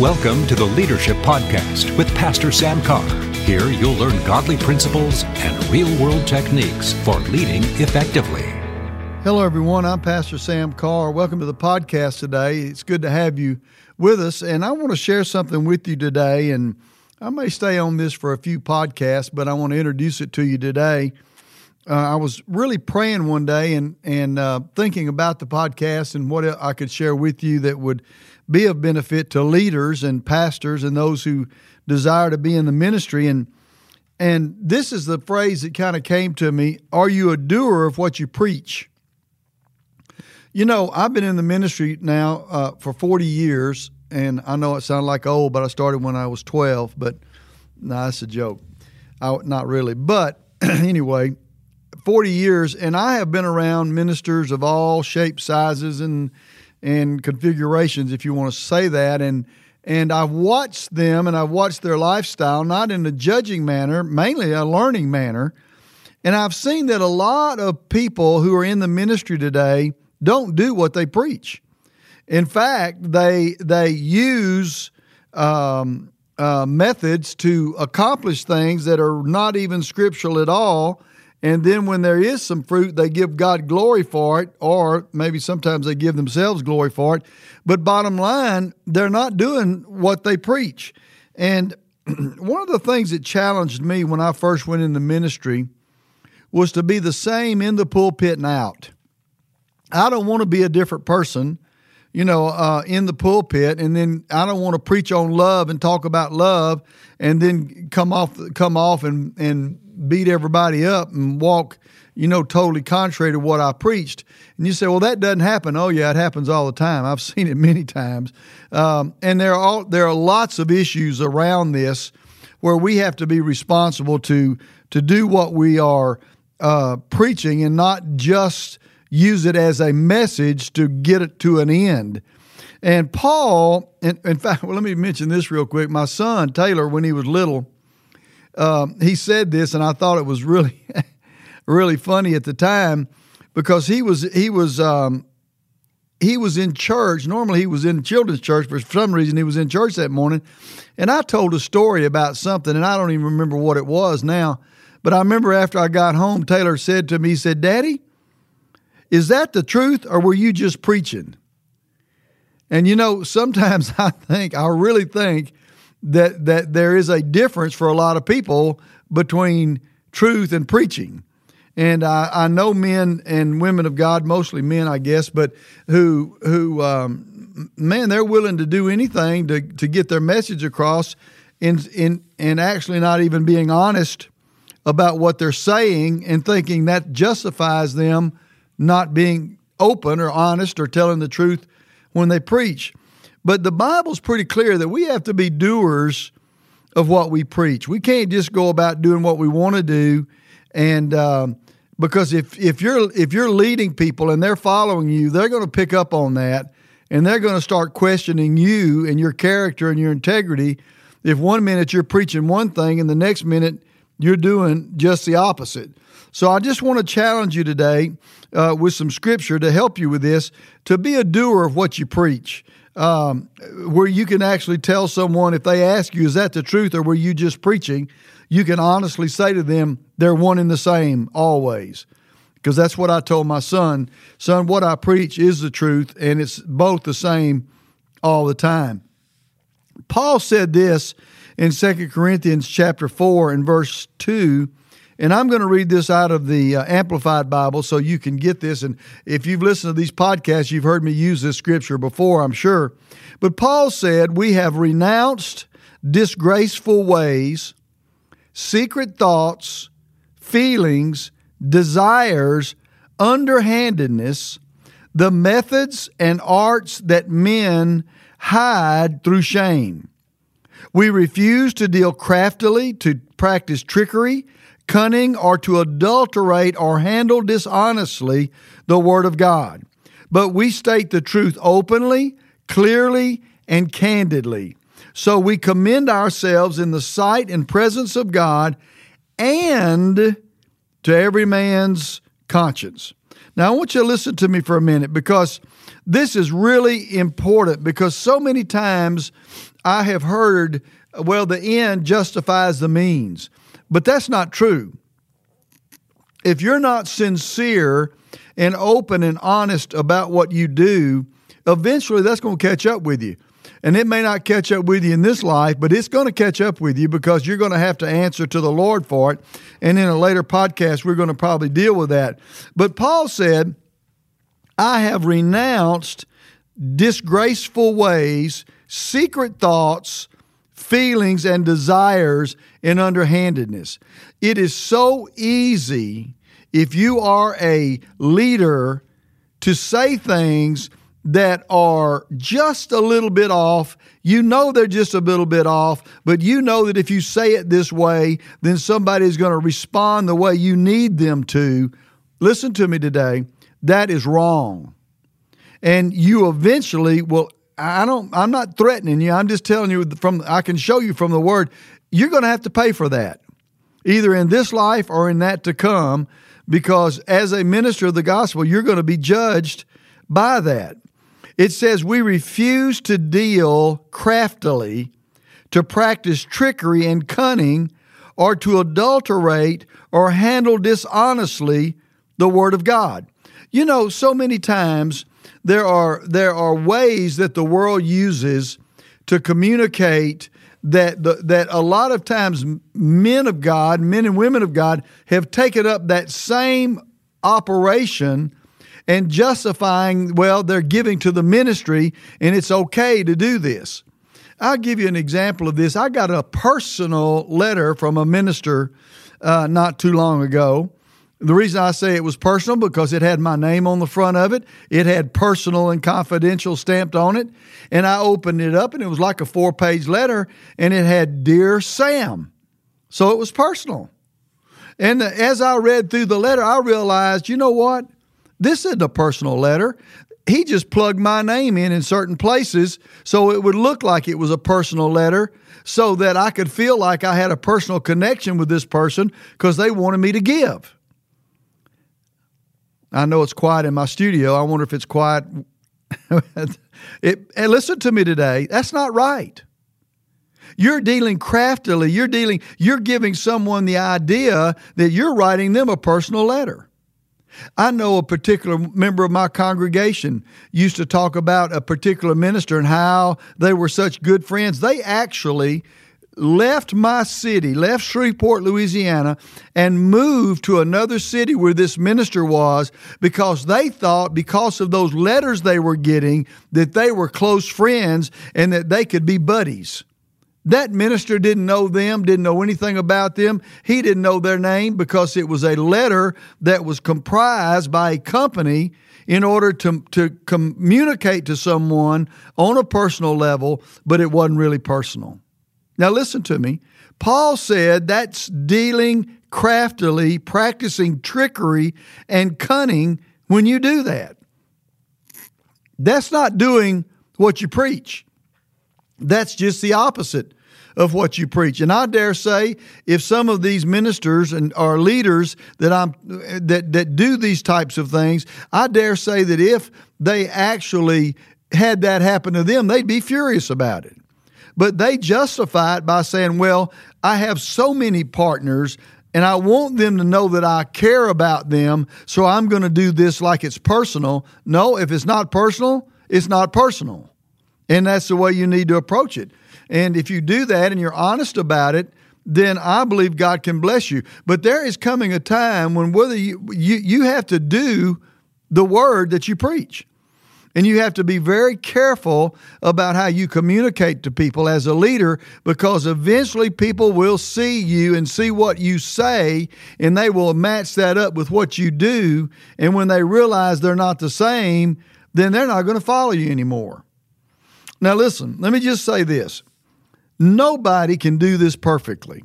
Welcome to the Leadership Podcast with Pastor Sam Carr. Here you'll learn godly principles and real world techniques for leading effectively. Hello, everyone. I'm Pastor Sam Carr. Welcome to the podcast today. It's good to have you with us. And I want to share something with you today. And I may stay on this for a few podcasts, but I want to introduce it to you today. Uh, I was really praying one day and and uh, thinking about the podcast and what I could share with you that would be of benefit to leaders and pastors and those who desire to be in the ministry. And and this is the phrase that kind of came to me: Are you a doer of what you preach? You know, I've been in the ministry now uh, for 40 years, and I know it sounds like old, but I started when I was 12. But no, nah, that's a joke. I, not really. But anyway, 40 years, and I have been around ministers of all shapes, sizes, and and configurations, if you want to say that. And and I've watched them and I've watched their lifestyle, not in a judging manner, mainly a learning manner. And I've seen that a lot of people who are in the ministry today don't do what they preach. In fact, they they use um, uh, methods to accomplish things that are not even scriptural at all and then when there is some fruit, they give God glory for it, or maybe sometimes they give themselves glory for it. But bottom line, they're not doing what they preach. And one of the things that challenged me when I first went into ministry was to be the same in the pulpit and out. I don't want to be a different person, you know, uh, in the pulpit, and then I don't want to preach on love and talk about love, and then come off come off and and beat everybody up and walk, you know, totally contrary to what I preached. And you say, well, that doesn't happen. Oh, yeah, it happens all the time. I've seen it many times. Um, and there are all, there are lots of issues around this where we have to be responsible to to do what we are uh, preaching and not just use it as a message to get it to an end. And Paul, in, in fact, well, let me mention this real quick. My son Taylor, when he was little, um, he said this, and I thought it was really, really funny at the time because he was he was um, he was in church. Normally, he was in children's church, but for some reason, he was in church that morning. And I told a story about something, and I don't even remember what it was now. But I remember after I got home, Taylor said to me, he said, Daddy, is that the truth, or were you just preaching? And you know, sometimes I think, I really think that that there is a difference for a lot of people between truth and preaching. And I, I know men and women of God, mostly men, I guess, but who who um, man, they're willing to do anything to to get their message across, in in and actually not even being honest about what they're saying and thinking that justifies them not being open or honest or telling the truth when they preach. But the Bible's pretty clear that we have to be doers of what we preach. We can't just go about doing what we want to do, and um, because if if you're if you're leading people and they're following you, they're going to pick up on that, and they're going to start questioning you and your character and your integrity. If one minute you're preaching one thing and the next minute you're doing just the opposite. So I just want to challenge you today uh, with some scripture to help you with this to be a doer of what you preach um, where you can actually tell someone if they ask you, is that the truth or were you just preaching? You can honestly say to them, they're one and the same always. Because that's what I told my son. Son, what I preach is the truth, and it's both the same all the time. Paul said this in 2 Corinthians chapter 4 and verse 2 and I'm going to read this out of the uh, Amplified Bible so you can get this. And if you've listened to these podcasts, you've heard me use this scripture before, I'm sure. But Paul said, We have renounced disgraceful ways, secret thoughts, feelings, desires, underhandedness, the methods and arts that men hide through shame. We refuse to deal craftily, to practice trickery, cunning, or to adulterate or handle dishonestly the Word of God. But we state the truth openly, clearly, and candidly. So we commend ourselves in the sight and presence of God and to every man's conscience. Now, I want you to listen to me for a minute because this is really important because so many times I have heard, well, the end justifies the means. But that's not true. If you're not sincere and open and honest about what you do, eventually that's going to catch up with you. And it may not catch up with you in this life, but it's going to catch up with you because you're going to have to answer to the Lord for it. And in a later podcast, we're going to probably deal with that. But Paul said, I have renounced disgraceful ways, secret thoughts, feelings, and desires in underhandedness. It is so easy if you are a leader to say things that are just a little bit off. You know they're just a little bit off, but you know that if you say it this way, then somebody is going to respond the way you need them to. Listen to me today. That is wrong. And you eventually will I don't I'm not threatening you. I'm just telling you from I can show you from the word you're going to have to pay for that. Either in this life or in that to come because as a minister of the gospel, you're going to be judged by that. It says, We refuse to deal craftily, to practice trickery and cunning, or to adulterate or handle dishonestly the Word of God. You know, so many times there are, there are ways that the world uses to communicate that the, that a lot of times men of God, men and women of God, have taken up that same operation and justifying, well, they're giving to the ministry and it's okay to do this. I'll give you an example of this. I got a personal letter from a minister uh, not too long ago. The reason I say it was personal because it had my name on the front of it. It had personal and confidential stamped on it. And I opened it up and it was like a four page letter and it had Dear Sam. So it was personal. And as I read through the letter, I realized, you know what? This isn't a personal letter. He just plugged my name in in certain places so it would look like it was a personal letter so that I could feel like I had a personal connection with this person because they wanted me to give. I know it's quiet in my studio. I wonder if it's quiet. it, and listen to me today. That's not right. You're dealing craftily. You're dealing, you're giving someone the idea that you're writing them a personal letter. I know a particular member of my congregation used to talk about a particular minister and how they were such good friends. They actually left my city, left Shreveport, Louisiana, and moved to another city where this minister was because they thought, because of those letters they were getting, that they were close friends and that they could be buddies. That minister didn't know them, didn't know anything about them. He didn't know their name because it was a letter that was comprised by a company in order to, to communicate to someone on a personal level, but it wasn't really personal. Now, listen to me. Paul said that's dealing craftily, practicing trickery and cunning when you do that. That's not doing what you preach. That's just the opposite of what you preach. And I dare say, if some of these ministers and are leaders that I'm that that do these types of things, I dare say that if they actually had that happen to them, they'd be furious about it. But they justify it by saying, "Well, I have so many partners." And I want them to know that I care about them, so I'm going to do this like it's personal. No, if it's not personal, it's not personal. And that's the way you need to approach it. And if you do that and you're honest about it, then I believe God can bless you. But there is coming a time when whether you, you, you have to do the word that you preach. And you have to be very careful about how you communicate to people as a leader because eventually people will see you and see what you say and they will match that up with what you do. And when they realize they're not the same, then they're not going to follow you anymore. Now, listen, let me just say this Nobody can do this perfectly.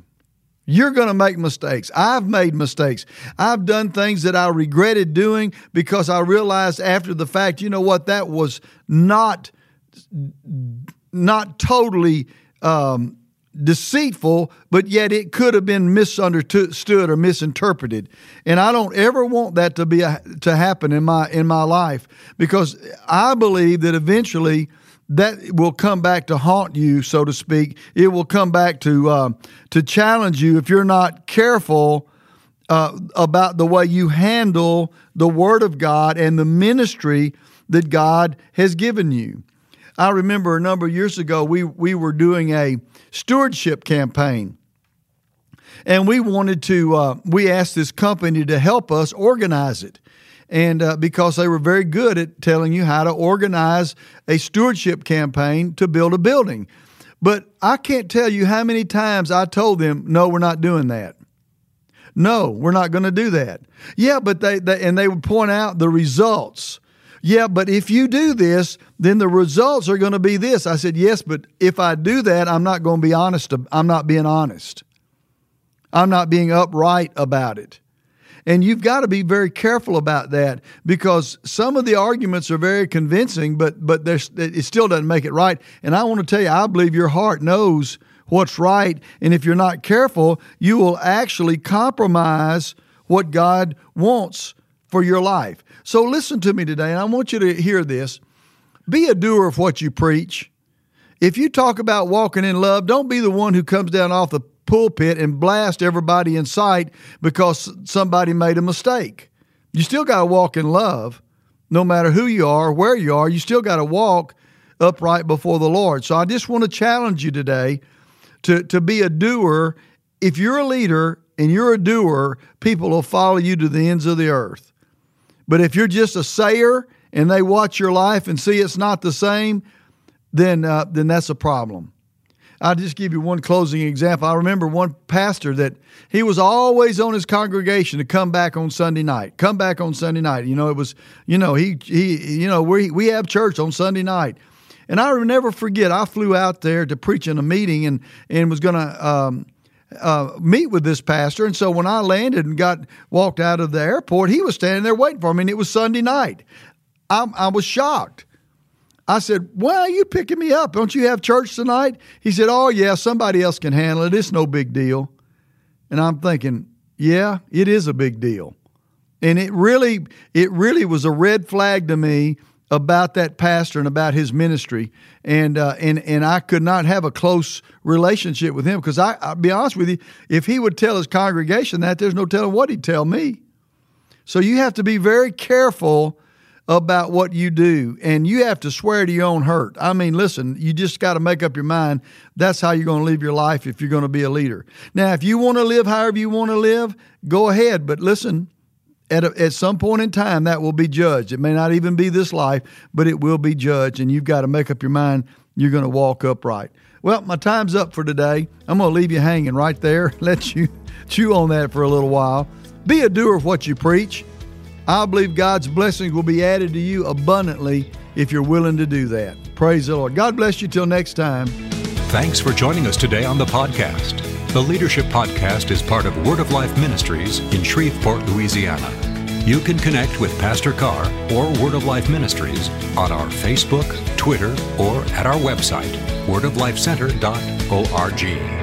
You're going to make mistakes. I've made mistakes. I've done things that I regretted doing because I realized after the fact, you know what, that was not not totally um, deceitful, but yet it could have been misunderstood or misinterpreted. And I don't ever want that to be a, to happen in my in my life because I believe that eventually that will come back to haunt you, so to speak. It will come back to uh, to challenge you if you're not careful uh, about the way you handle the Word of God and the ministry that God has given you. I remember a number of years ago we we were doing a stewardship campaign. And we wanted to, uh, we asked this company to help us organize it. And uh, because they were very good at telling you how to organize a stewardship campaign to build a building. But I can't tell you how many times I told them, no, we're not doing that. No, we're not going to do that. Yeah, but they, they, and they would point out the results. Yeah, but if you do this, then the results are going to be this. I said, Yes, but if I do that, I'm not going to be honest. I'm not being honest. I'm not being upright about it. And you've got to be very careful about that because some of the arguments are very convincing, but but it still doesn't make it right. And I want to tell you, I believe your heart knows what's right, and if you're not careful, you will actually compromise what God wants for your life. So listen to me today, and I want you to hear this. Be a doer of what you preach. If you talk about walking in love, don't be the one who comes down off the pulpit and blast everybody in sight because somebody made a mistake. You still got to walk in love, no matter who you are, where you are. You still got to walk upright before the Lord. So I just want to challenge you today to, to be a doer. If you're a leader and you're a doer, people will follow you to the ends of the earth. But if you're just a sayer and they watch your life and see it's not the same, then uh, then that's a problem. I'll just give you one closing example. I remember one pastor that he was always on his congregation to come back on Sunday night. Come back on Sunday night. You know, it was, you know, he he you know, we we have church on Sunday night. And I will never forget, I flew out there to preach in a meeting and and was going to um, uh, meet with this pastor. And so when I landed and got walked out of the airport, he was standing there waiting for me, and it was Sunday night. I, I was shocked. I said, Why are you picking me up? Don't you have church tonight? He said, Oh, yeah, somebody else can handle it. It's no big deal. And I'm thinking, Yeah, it is a big deal. And it really, it really was a red flag to me about that pastor and about his ministry, and uh, and and I could not have a close relationship with him because I, I'll be honest with you, if he would tell his congregation that, there's no telling what he'd tell me. So you have to be very careful about what you do, and you have to swear to your own hurt. I mean, listen, you just got to make up your mind. That's how you're going to live your life if you're going to be a leader. Now, if you want to live however you want to live, go ahead. But listen, at, a, at some point in time, that will be judged. It may not even be this life, but it will be judged, and you've got to make up your mind you're going to walk upright. Well, my time's up for today. I'm going to leave you hanging right there, let you chew on that for a little while. Be a doer of what you preach. I believe God's blessings will be added to you abundantly if you're willing to do that. Praise the Lord. God bless you till next time. Thanks for joining us today on the podcast. The Leadership Podcast is part of Word of Life Ministries in Shreveport, Louisiana. You can connect with Pastor Carr or Word of Life Ministries on our Facebook, Twitter, or at our website, wordoflifecenter.org.